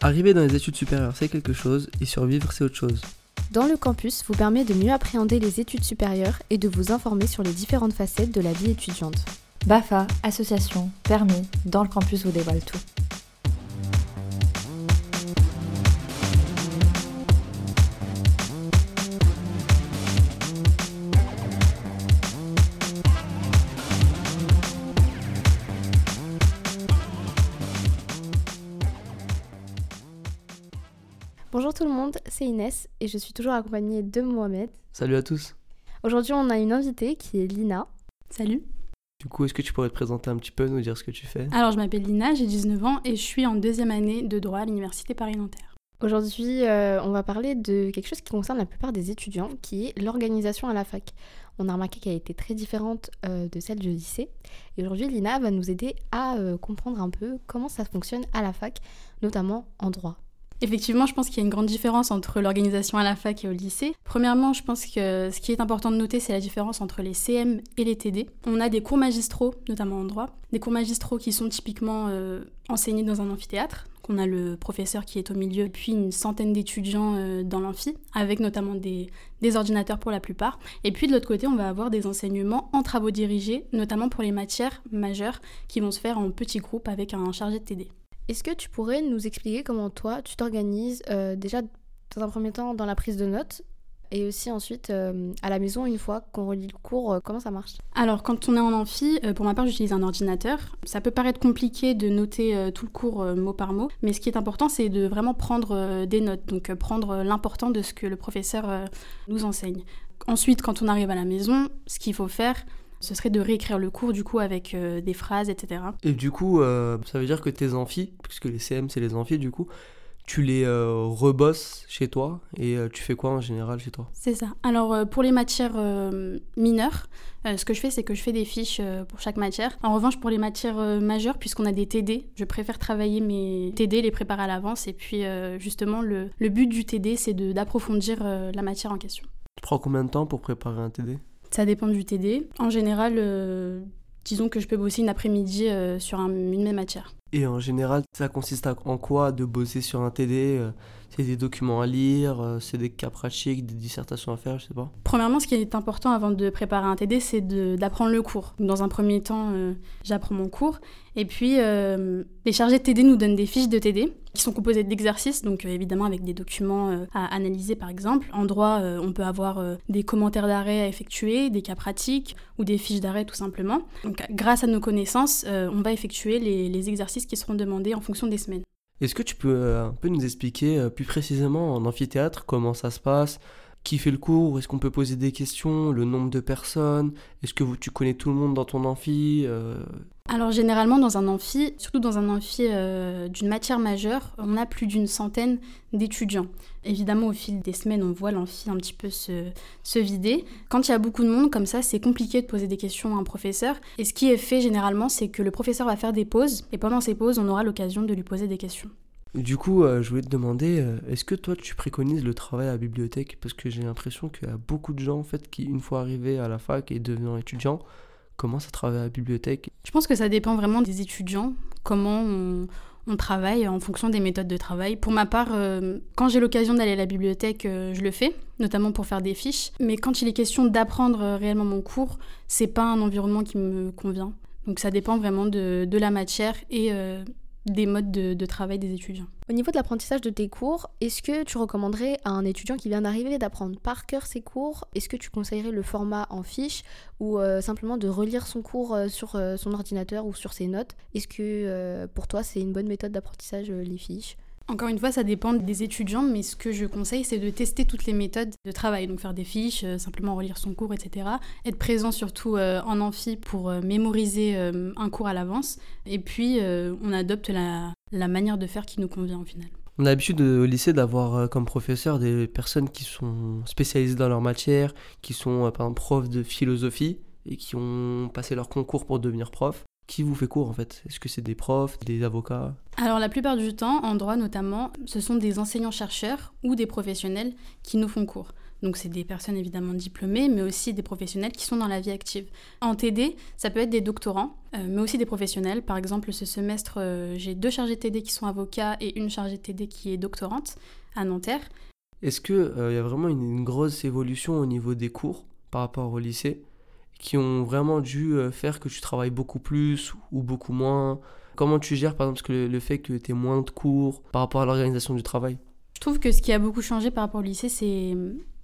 Arriver dans les études supérieures, c'est quelque chose, et survivre, c'est autre chose. Dans le campus vous permet de mieux appréhender les études supérieures et de vous informer sur les différentes facettes de la vie étudiante. BAFA, association, permis, dans le campus vous dévoile tout. Bonjour tout le monde, c'est Inès et je suis toujours accompagnée de Mohamed. Salut à tous. Aujourd'hui on a une invitée qui est Lina. Salut. Du coup, est-ce que tu pourrais te présenter un petit peu, nous dire ce que tu fais? Alors, je m'appelle Lina, j'ai 19 ans et je suis en deuxième année de droit à l'Université Paris-Nanterre. Aujourd'hui, euh, on va parler de quelque chose qui concerne la plupart des étudiants, qui est l'organisation à la fac. On a remarqué qu'elle était très différente euh, de celle du lycée. Et aujourd'hui, Lina va nous aider à euh, comprendre un peu comment ça fonctionne à la fac, notamment en droit. Effectivement, je pense qu'il y a une grande différence entre l'organisation à la fac et au lycée. Premièrement, je pense que ce qui est important de noter, c'est la différence entre les CM et les TD. On a des cours magistraux, notamment en droit, des cours magistraux qui sont typiquement euh, enseignés dans un amphithéâtre. On a le professeur qui est au milieu, puis une centaine d'étudiants euh, dans l'amphi, avec notamment des, des ordinateurs pour la plupart. Et puis de l'autre côté, on va avoir des enseignements en travaux dirigés, notamment pour les matières majeures, qui vont se faire en petits groupes avec un chargé de TD. Est-ce que tu pourrais nous expliquer comment toi, tu t'organises euh, déjà dans un premier temps dans la prise de notes et aussi ensuite euh, à la maison une fois qu'on relit le cours, euh, comment ça marche? Alors quand on est en amphi, pour ma part j'utilise un ordinateur. Ça peut paraître compliqué de noter tout le cours mot par mot, mais ce qui est important c'est de vraiment prendre des notes, donc prendre l'important de ce que le professeur nous enseigne. Ensuite quand on arrive à la maison, ce qu'il faut faire, ce serait de réécrire le cours du coup avec euh, des phrases, etc. Et du coup, euh, ça veut dire que tes amphis, puisque les CM c'est les amphis du coup, tu les euh, rebosses chez toi et tu fais quoi en général chez toi? C'est ça. Alors pour les matières mineures, ce que je fais c'est que je fais des fiches pour chaque matière. En revanche pour les matières majeures, puisqu'on a des TD, je préfère travailler mes TD, les préparer à l'avance et puis justement le, le, but du TD c'est d'approfondir la matière en question. Tu prends combien de temps pour préparer un TD ça dépend du TD. En général, euh, disons que je peux bosser une après-midi euh, sur une même matière. Et en général, ça consiste en quoi de bosser sur un TD euh, C'est des documents à lire, c'est des cas pratiques, des dissertations à faire, je sais pas. Premièrement, ce qui est important avant de préparer un TD, c'est d'apprendre le cours. Dans un premier temps, j'apprends mon cours. Et puis, les chargés de TD nous donnent des fiches de TD qui sont composés d'exercices, donc euh, évidemment avec des documents euh, à analyser par exemple. En droit, euh, on peut avoir des commentaires d'arrêt à effectuer, des cas pratiques ou des fiches d'arrêt tout simplement. Donc grâce à nos connaissances, on va effectuer les, exercices qui seront demandés en fonction des semaines. Est-ce que tu peux un peu nous expliquer plus précisément en amphithéâtre comment ça se passe qui fait le cours Est-ce qu'on peut poser des questions Le nombre de personnes Est-ce que tu connais tout le monde dans ton amphi alors généralement dans un amphi, surtout dans un amphi euh, d'une matière majeure, on a plus d'une centaine d'étudiants. Évidemment au fil des semaines on voit l'amphi un petit peu se, vider. Quand il y a beaucoup de monde comme ça c'est compliqué de poser des questions à un professeur. Et ce qui est fait généralement c'est que le professeur va faire des pauses et pendant ces pauses on aura l'occasion de lui poser des questions. Du coup, euh, je voulais te demander, euh, est-ce que toi tu préconises le travail à la bibliothèque? Parce que j'ai l'impression qu'il y a beaucoup de gens en fait qui, une fois arrivés à la fac et devenant étudiants, Comment ça travaille à la bibliothèque Je pense que ça dépend vraiment des étudiants, comment on, travaille en fonction des méthodes de travail. Pour ma part, euh, quand j'ai l'occasion d'aller à la bibliothèque, je le fais, notamment pour faire des fiches. Mais quand il est question d'apprendre réellement mon cours, c'est pas un environnement qui me convient. Donc ça dépend vraiment de, de la matière et des modes de, travail des étudiants. Au niveau de l'apprentissage de tes cours, est-ce que tu recommanderais à un étudiant qui vient d'arriver d'apprendre par cœur ses cours Est-ce que tu conseillerais le format en fiche ou euh, simplement de relire son cours euh, sur euh, son ordinateur ou sur ses notes? Est-ce que pour toi c'est une bonne méthode d'apprentissage les fiches? Encore une fois, ça dépend des étudiants, mais ce que je conseille, c'est de tester toutes les méthodes de travail. Donc faire des fiches, euh, simplement relire son cours, etc. Être présent surtout euh, en amphi pour euh, mémoriser un cours à l'avance. Et puis, on adopte la, manière de faire qui nous convient au final. On a l'habitude au lycée d'avoir comme professeurs des personnes qui sont spécialisées dans leur matière, qui sont par exemple profs de philosophie et qui ont passé leur concours pour devenir prof. Qui vous fait cours en fait? Est-ce que c'est des profs, des avocats? Alors la plupart du temps, en droit notamment, ce sont des enseignants-chercheurs ou des professionnels qui nous font cours. Donc c'est des personnes évidemment diplômées, mais aussi des professionnels qui sont dans la vie active. En TD, ça peut être des doctorants, euh, mais aussi des professionnels. Par exemple, ce semestre, euh, j'ai deux chargés TD qui sont avocats et une chargée TD qui est doctorante à Nanterre. Est-ce qu'il il y a vraiment une, une, grosse évolution au niveau des cours par rapport au lycée qui ont vraiment dû faire que tu travailles beaucoup plus ou beaucoup moins Comment tu gères par exemple le, le fait que tu aies moins de cours par rapport à l'organisation du travail? Je trouve que ce qui a beaucoup changé par rapport au lycée, c'est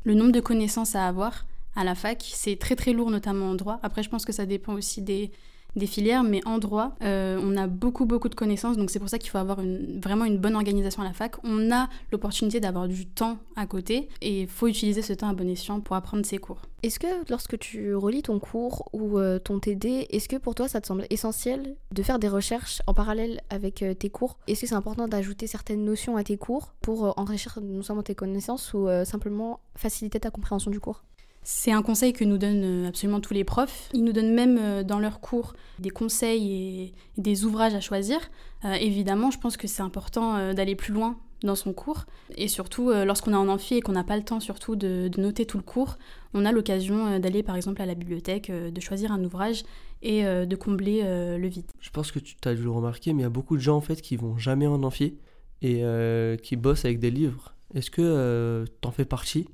le nombre de connaissances à avoir à la fac. C'est très très lourd, notamment en droit. Après, je pense que ça dépend aussi des, des filières, mais en droit, euh, on a beaucoup, beaucoup de connaissances, donc c'est pour ça qu'il faut avoir vraiment une bonne organisation à la fac. On a l'opportunité d'avoir du temps à côté, et il faut utiliser ce temps à bon escient pour apprendre ses cours. Est-ce que lorsque tu relis ton cours ou euh, ton TD, est-ce que pour toi ça te semble essentiel de faire des recherches en parallèle avec euh, tes cours? Est-ce que c'est important d'ajouter certaines notions à tes cours pour enrichir non seulement tes connaissances ou simplement faciliter ta compréhension du cours? C'est un conseil que nous donnent euh, absolument tous les profs. Ils nous donnent même euh, dans leurs cours des conseils et des ouvrages à choisir. Euh, évidemment, je pense que c'est important d'aller plus loin dans son cours. Et surtout, lorsqu'on est en amphi et qu'on n'a pas le temps surtout de, noter tout le cours, on a l'occasion d'aller par exemple à la bibliothèque, de choisir un ouvrage et de combler le vide. Je pense que tu as dû le remarquer, mais il y a beaucoup de gens en fait qui vont jamais en amphi et qui bossent avec des livres. Est-ce que tu en fais partie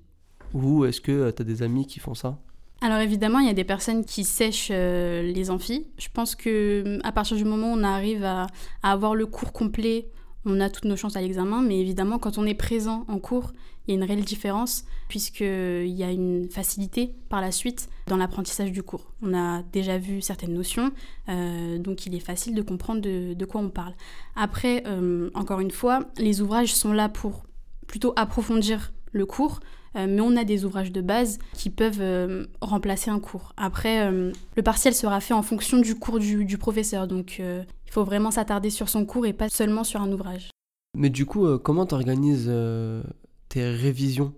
ou est-ce que euh, tu as des amis qui font ça alors évidemment, il y a des personnes qui sèchent euh, les amphis. Je pense que mm, à partir du moment où on arrive à, avoir le cours complet, on a toutes nos chances à l'examen. Mais évidemment, quand on est présent en cours, il y a une réelle différence puisqu'il y a une facilité par la suite dans l'apprentissage du cours. On a déjà vu certaines notions, euh, donc il est facile de comprendre de, quoi on parle. Après, encore une fois, les ouvrages sont là pour plutôt approfondir le cours, euh, mais on a des ouvrages de base qui peuvent euh, remplacer un cours. Après, euh, le partiel sera fait en fonction du cours du, professeur, donc il faut vraiment s'attarder sur son cours et pas seulement sur un ouvrage. Mais du coup, comment tu organises tes révisions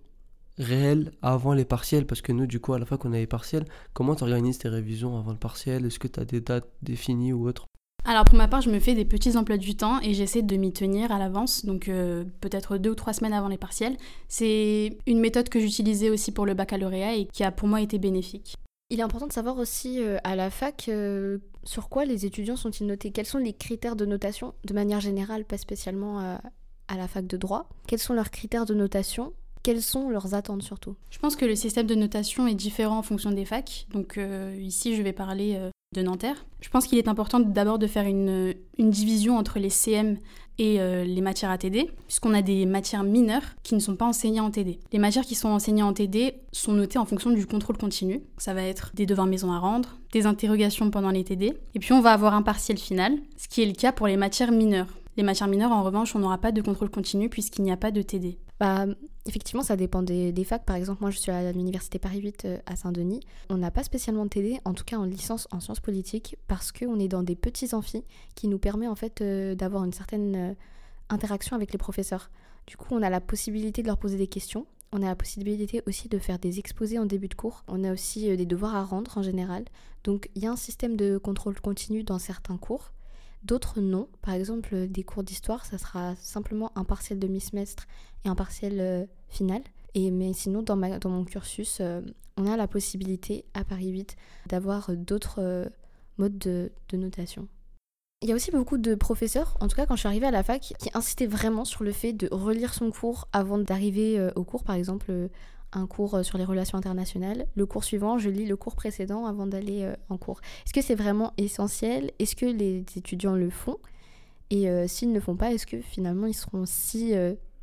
réelles avant les partiels? Parce que nous, du coup, à la fois qu'on a les partiels, comment tu organises tes révisions avant le partiel? Est-ce que tu as des dates définies ou autres alors pour ma part, je me fais des petits emplois du temps et j'essaie de m'y tenir à l'avance, donc euh, peut-être deux ou trois semaines avant les partiels. C'est une méthode que j'utilisais aussi pour le baccalauréat et qui a pour moi été bénéfique. Il est important de savoir aussi euh, à la fac euh, sur quoi les étudiants sont-ils notés, quels sont les critères de notation de manière générale, pas spécialement à la fac de droit? Quels sont leurs critères de notation? Quelles sont leurs attentes surtout? Je pense que le système de notation est différent en fonction des facs. Donc ici, je vais parler de Nanterre. Je pense qu'il est important d'abord de faire une, division entre les CM et euh, les matières ATD, puisqu'on a des matières mineures qui ne sont pas enseignées en TD. Les matières qui sont enseignées en TD sont notées en fonction du contrôle continu. Ça va être des devoirs maison à rendre, des interrogations pendant les TD, et puis on va avoir un partiel final, ce qui est le cas pour les matières mineures. Les matières mineures, en revanche, on n'aura pas de contrôle continu puisqu'il n'y a pas de TD. Bah, effectivement, ça dépend des, facs. Par exemple, moi, je suis à l'université Paris 8 euh, à Saint-Denis. On n'a pas spécialement de TD, en tout cas en licence en sciences politiques, parce qu'on est dans des petits amphis qui nous permet en fait euh, d'avoir une certaine euh, interaction avec les professeurs. Du coup, on a la possibilité de leur poser des questions. On a la possibilité aussi de faire des exposés en début de cours. On a aussi des devoirs à rendre en général. Donc, il y a un système de contrôle continu dans certains cours. D'autres non. Par exemple, des cours d'histoire, ça sera simplement un partiel demi-semestre et un partiel euh, final. Et, mais sinon, dans, ma, dans mon cursus, euh, on a la possibilité à Paris 8 d'avoir d'autres euh, modes de, de, notation. Il y a aussi beaucoup de professeurs, en tout cas quand je suis arrivée à la fac, qui incitaient vraiment sur le fait de relire son cours avant d'arriver au cours. Par exemple, un cours euh, sur les relations internationales. Le cours suivant, je lis le cours précédent avant d'aller euh, en cours. Est-ce que c'est vraiment essentiel? Est-ce que les étudiants le font? Et euh, s'ils ne le font pas, est-ce que finalement ils seront si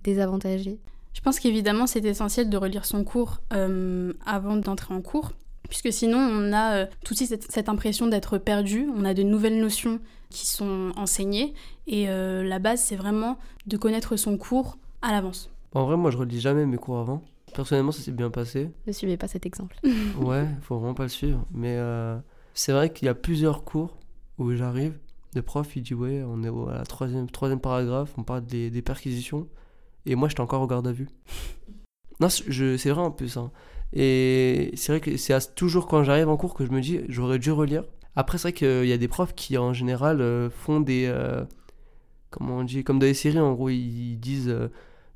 désavantagés? Je pense qu'évidemment c'est essentiel de relire son cours avant d'entrer en cours. Puisque sinon, on a tout de suite cette, cette impression d'être perdu, on a de nouvelles notions qui sont enseignées, et la base, c'est vraiment de connaître son cours à l'avance. En vrai, moi, je relis jamais mes cours avant. Personnellement, ça s'est bien passé. Ne suivez pas cet exemple. ouais, faut vraiment pas le suivre. Mais euh, c'est vrai qu'il y a plusieurs cours où j'arrive. Le prof, il dit Ouais, on est à la troisième, troisième paragraphe, on parle des, des perquisitions. Et moi, j'étais encore au garde à vue. non, c'est vrai en plus. Hein. Et c'est vrai que c'est toujours quand j'arrive en cours que je me dis J'aurais dû relire. Après, c'est vrai qu'il y a des profs qui, en général, euh, font des. Euh, comment on dit Comme dans les séries, en gros, ils disent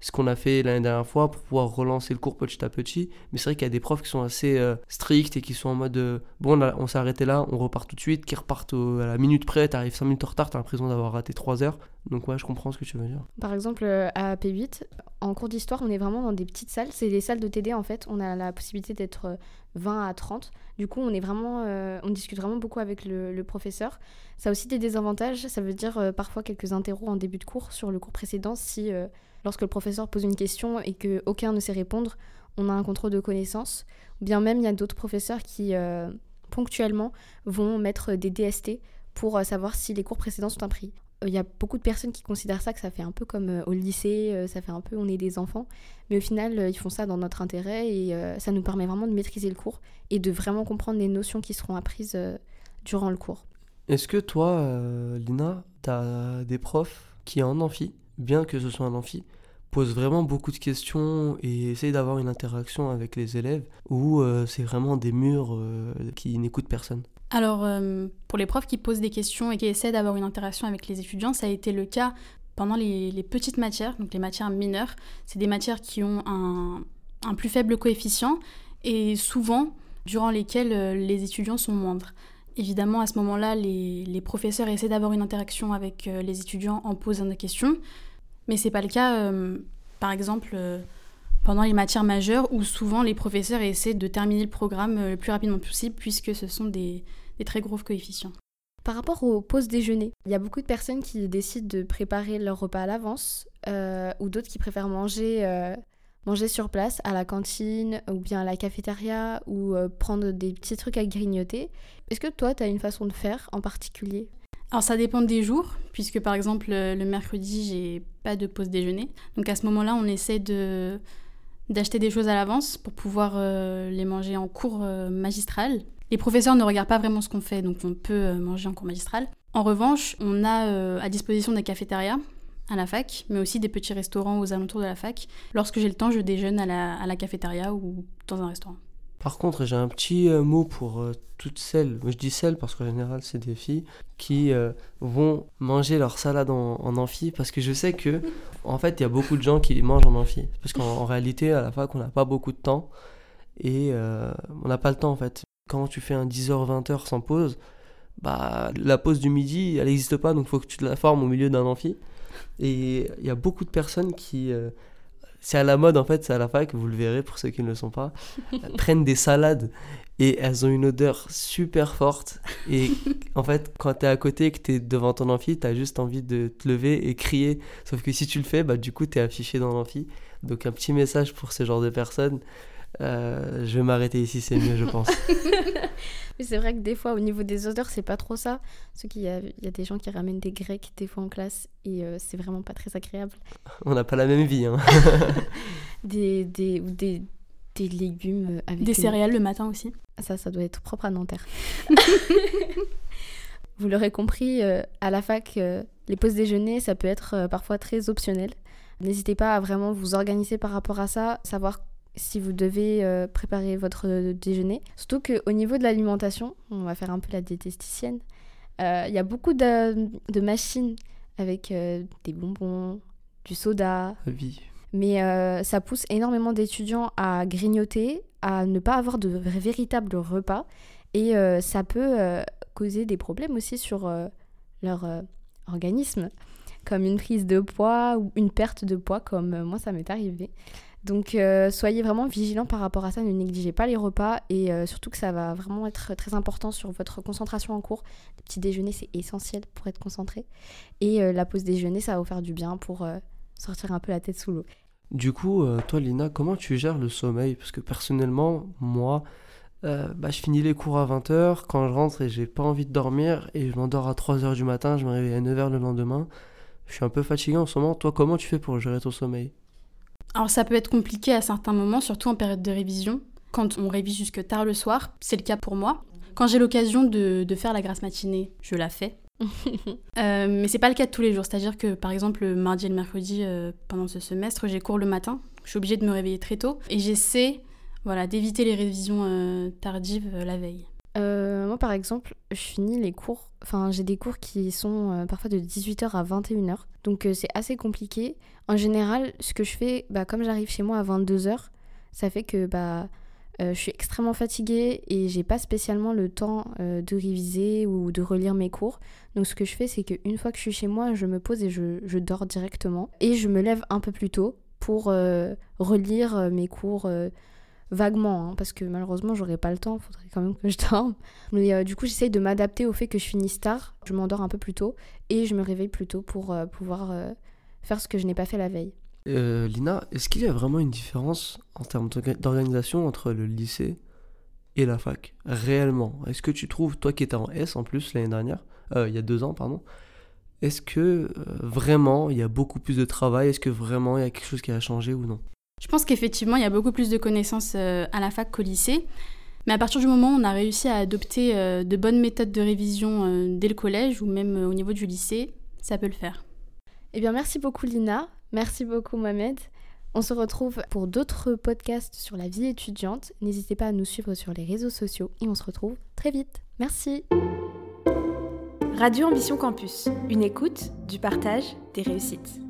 ce qu'on a fait l'année dernière fois pour pouvoir relancer le cours petit à petit. Mais c'est vrai qu'il y a des profs qui sont assez euh, stricts et qui sont en mode euh, bon, on s'est arrêté là, on repart tout de suite, qui repartent à la minute près, t'arrives 5 minutes en retard, t'as l'impression d'avoir raté 3 heures. Donc ouais, je comprends ce que tu veux dire. Par exemple, euh, à P8, en cours d'histoire, on est vraiment dans des petites salles. C'est des salles de TD en fait. On a la possibilité d'être 20 à 30. Du coup, on est vraiment, on discute vraiment beaucoup avec le, professeur. Ça a aussi des désavantages. Ça veut dire parfois quelques interros en début de cours sur le cours précédent si lorsque le professeur pose une question et qu'aucun ne sait répondre, on a un contrôle de connaissances. Bien même, il y a d'autres professeurs qui, euh, ponctuellement, vont mettre des DST pour euh, savoir si les cours précédents sont impris. Euh, il y a beaucoup de personnes qui considèrent ça que ça fait un peu comme au lycée, ça fait un peu on est des enfants, mais au final ils font ça dans notre intérêt et ça nous permet vraiment de maîtriser le cours et de vraiment comprendre les notions qui seront apprises durant le cours. Est-ce que toi, Lina, tu as des profs qui en amphi bien que ce soit un amphi, pose vraiment beaucoup de questions et essaye d'avoir une interaction avec les élèves ou euh, c'est vraiment des murs euh, qui n'écoutent personne Alors, euh, pour les profs qui posent des questions et qui essaient d'avoir une interaction avec les étudiants, ça a été le cas pendant les, petites matières, donc les matières mineures. C'est des matières qui ont un, plus faible coefficient et souvent durant lesquelles les étudiants sont moindres. Évidemment, à ce moment-là, les, professeurs essaient d'avoir une interaction avec euh, les étudiants en posant des questions, mais c'est pas le cas, euh, par exemple, euh, pendant les matières majeures, où souvent les professeurs essaient de terminer le programme le plus rapidement possible, puisque ce sont des, très gros coefficients. Par rapport aux pauses déjeuner, il y a beaucoup de personnes qui décident de préparer leur repas à l'avance, ou d'autres qui préfèrent manger manger sur place à la cantine ou bien à la cafétéria ou euh, prendre des petits trucs à grignoter. Est-ce que toi, tu as une façon de faire en particulier? Alors ça dépend des jours, puisque par exemple le mercredi j'ai pas de pause déjeuner. Donc à ce moment-là on essaie de d'acheter des choses à l'avance pour pouvoir euh, les manger en cours euh, magistral. Les professeurs ne regardent pas vraiment ce qu'on fait, donc on peut manger en cours magistral. En revanche, on a à disposition des cafétérias à la fac, mais aussi des petits restaurants aux alentours de la fac. Lorsque j'ai le temps, je déjeune à la, à la cafétéria ou dans un restaurant. Par contre, j'ai un petit euh, mot pour euh, toutes celles, je dis celles parce qu'en général c'est des filles, qui euh, vont manger leur salade en, en, amphi parce que je sais que, en fait, il y a beaucoup de gens qui mangent en amphi. Parce qu'en réalité, à la fac, on n'a pas beaucoup de temps et on n'a pas le temps en fait. Quand tu fais un 10h-20h sans pause, bah, la pause du midi, elle n'existe pas donc il faut que tu te la formes au milieu d'un amphi. Et il y a beaucoup de personnes qui. Euh, c'est à la mode en fait, c'est à la fac, vous le verrez pour ceux qui ne le sont pas, prennent des salades et elles ont une odeur super forte. Et en fait, quand t'es à côté et que t'es devant ton amphi, t'as juste envie de te lever et crier. Sauf que si tu le fais, bah, du coup, t'es affiché dans l'amphi. Donc, un petit message pour ce genre de personnes. Euh, je vais m'arrêter ici, c'est mieux, je pense. Mais c'est vrai que des fois, au niveau des odeurs, c'est pas trop ça. Parce qu'il y a, y a des gens qui ramènent des grecs des fois en classe et euh, c'est vraiment pas très agréable. On n'a pas la même vie. Hein. des, des, des, des légumes avec. Des céréales le matin aussi. Ça, ça doit être propre à Nanterre. Vous l'aurez compris, euh, à la fac, les pauses déjeuner, ça peut être parfois très optionnel. N'hésitez pas à vraiment vous organiser par rapport à ça, savoir si vous devez euh, préparer votre déjeuner. Surtout qu'au niveau de l'alimentation, on va faire un peu la diététicienne, euh, il y a beaucoup de, machines avec euh, des bonbons, du soda. Oui. Mais ça pousse énormément d'étudiants à grignoter, à ne pas avoir de véritables repas. Et ça peut causer des problèmes aussi sur leur organisme, comme une prise de poids ou une perte de poids, comme moi ça m'est arrivé. Donc euh, soyez vraiment vigilants par rapport à ça, ne négligez pas les repas et euh, surtout que ça va vraiment être très important sur votre concentration en cours. Le petit déjeuner c'est essentiel pour être concentré et euh, la pause déjeuner ça va vous faire du bien pour sortir un peu la tête sous l'eau. Du coup, toi Lina, comment tu gères le sommeil? Parce que personnellement, moi, bah, je finis les cours à 20h, quand je rentre et j'ai pas envie de dormir et je m'endors à 3h du matin, je me réveille à 9h le lendemain. Je suis un peu fatigué en ce moment. Toi, comment tu fais pour gérer ton sommeil? Alors ça peut être compliqué à certains moments, surtout en période de révision. Quand on révise jusque tard le soir, c'est le cas pour moi. Quand j'ai l'occasion de, faire la grasse matinée, je la fais. euh, mais c'est pas le cas de tous les jours. C'est-à-dire que par exemple le mardi et le mercredi euh, pendant ce semestre, j'ai cours le matin. Je suis obligée de me réveiller très tôt et j'essaie voilà, d'éviter les révisions euh, tardives euh, la veille. Moi, par exemple, je finis les cours, enfin, j'ai des cours qui sont euh, parfois de 18h à 21h, donc euh, c'est assez compliqué. En général, ce que je fais, bah, comme j'arrive chez moi à 22h, ça fait que bah, euh, je suis extrêmement fatiguée et j'ai pas spécialement le temps de réviser ou de relire mes cours. Donc, ce que je fais, c'est qu'une fois que je suis chez moi, je me pose et je, je, dors directement. Et je me lève un peu plus tôt pour relire mes cours vaguement, hein, parce que malheureusement, j'aurais pas le temps, faudrait quand même que je dorme. Mais euh, du coup, j'essaye de m'adapter au fait que je finisse tard, je m'endors un peu plus tôt et je me réveille plus tôt pour euh, pouvoir euh, faire ce que je n'ai pas fait la veille. Lina, est-ce qu'il y a vraiment une différence en termes d'organisation entre le lycée et la fac? Réellement Est-ce que tu trouves, toi qui étais en S en plus l'année dernière, il y a deux ans, pardon, est-ce que vraiment il y a beaucoup plus de travail? Est-ce que vraiment il y a quelque chose qui a changé ou non? Je pense qu'effectivement, il y a beaucoup plus de connaissances euh, à la fac qu'au lycée. Mais à partir du moment où on a réussi à adopter euh, de bonnes méthodes de révision euh, dès le collège ou même au niveau du lycée, ça peut le faire. Eh bien, merci beaucoup Lina, merci beaucoup Mohamed. On se retrouve pour d'autres podcasts sur la vie étudiante. N'hésitez pas à nous suivre sur les réseaux sociaux et on se retrouve très vite. Merci. Radio Ambition Campus, une écoute, du partage, des réussites.